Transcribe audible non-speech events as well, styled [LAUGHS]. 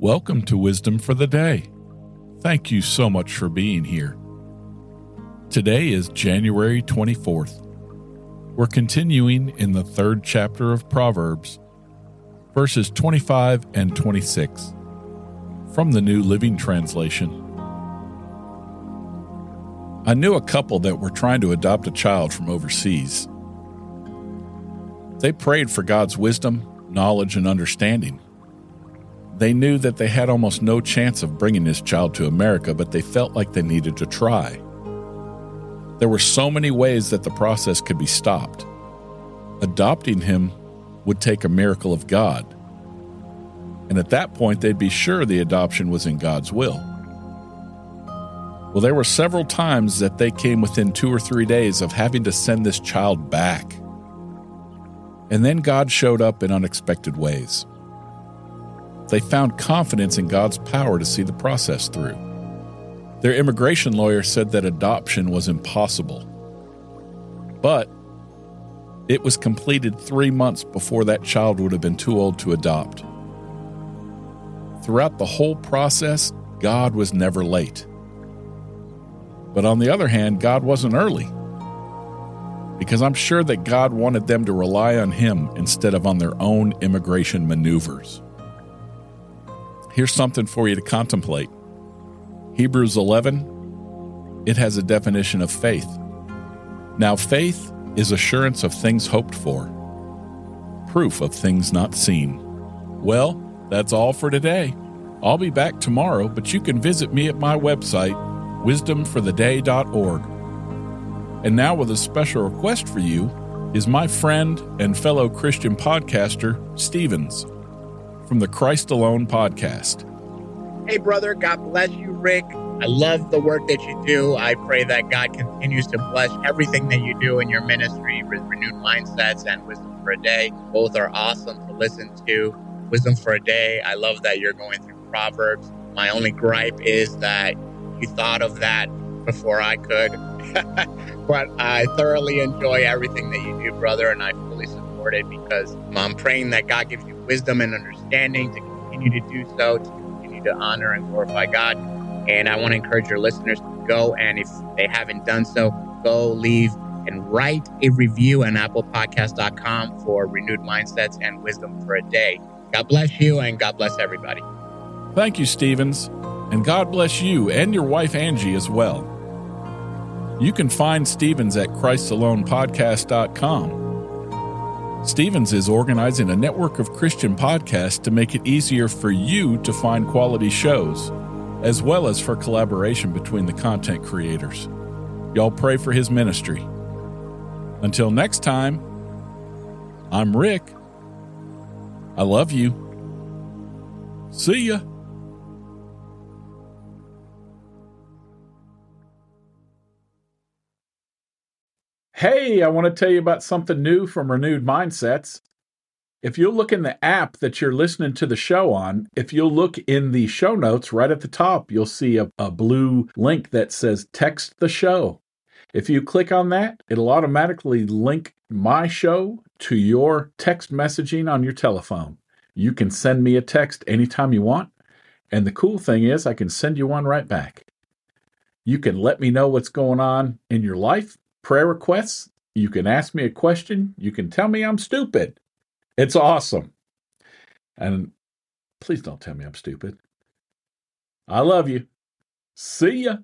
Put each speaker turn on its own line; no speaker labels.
Welcome to Wisdom for the Day. Thank you so much for being here. Today is January 24th. We're continuing in the third chapter of Proverbs, verses 25 and 26, from the New Living Translation. I knew a couple that were trying to adopt a child from overseas. They prayed for God's wisdom, knowledge, and understanding. They knew that they had almost no chance of bringing this child to America, but they felt like they needed to try. There were so many ways that the process could be stopped. Adopting him would take a miracle of God. And at that point, they'd be sure the adoption was in God's will. Well, there were several times that they came within two or three days of having to send this child back. And then God showed up in unexpected ways. They found confidence in God's power to see the process through. Their immigration lawyer said that adoption was impossible. But it was completed three months before that child would have been too old to adopt. Throughout the whole process, God was never late. But on the other hand, God wasn't early because I'm sure that God wanted them to rely on Him instead of on their own immigration maneuvers. Here's something for you to contemplate Hebrews 11, it has a definition of faith. Now, faith is assurance of things hoped for, proof of things not seen. Well, that's all for today. I'll be back tomorrow, but you can visit me at my website, wisdomfortheday.org. And now, with a special request for you, is my friend and fellow Christian podcaster, Stevens, from the Christ Alone podcast.
Hey, brother, God bless you, Rick. I love the work that you do. I pray that God continues to bless everything that you do in your ministry with renewed mindsets and wisdom for a day. Both are awesome to listen to. Wisdom for a day. I love that you're going through Proverbs. My only gripe is that you thought of that before I could. [LAUGHS] but I thoroughly enjoy everything that you do, brother, and I fully support because I'm praying that God gives you wisdom and understanding to continue to do so, to continue to honor and glorify God. And I want to encourage your listeners to go and if they haven't done so, go leave and write a review on applepodcast.com for renewed mindsets and wisdom for a day. God bless you and God bless everybody.
Thank you, Stevens. And God bless you and your wife Angie as well. You can find Stevens at ChristAlonePodcast.com. Stevens is organizing a network of Christian podcasts to make it easier for you to find quality shows, as well as for collaboration between the content creators. Y'all pray for his ministry. Until next time, I'm Rick. I love you. See ya. Hey, I want to tell you about something new from Renewed Mindsets. If you'll look in the app that you're listening to the show on, if you'll look in the show notes right at the top, you'll see a, a blue link that says text the show. If you click on that, it'll automatically link my show to your text messaging on your telephone. You can send me a text anytime you want. And the cool thing is, I can send you one right back. You can let me know what's going on in your life prayer requests. You can ask me a question. You can tell me I'm stupid. It's awesome. And please don't tell me I'm stupid. I love you. See ya.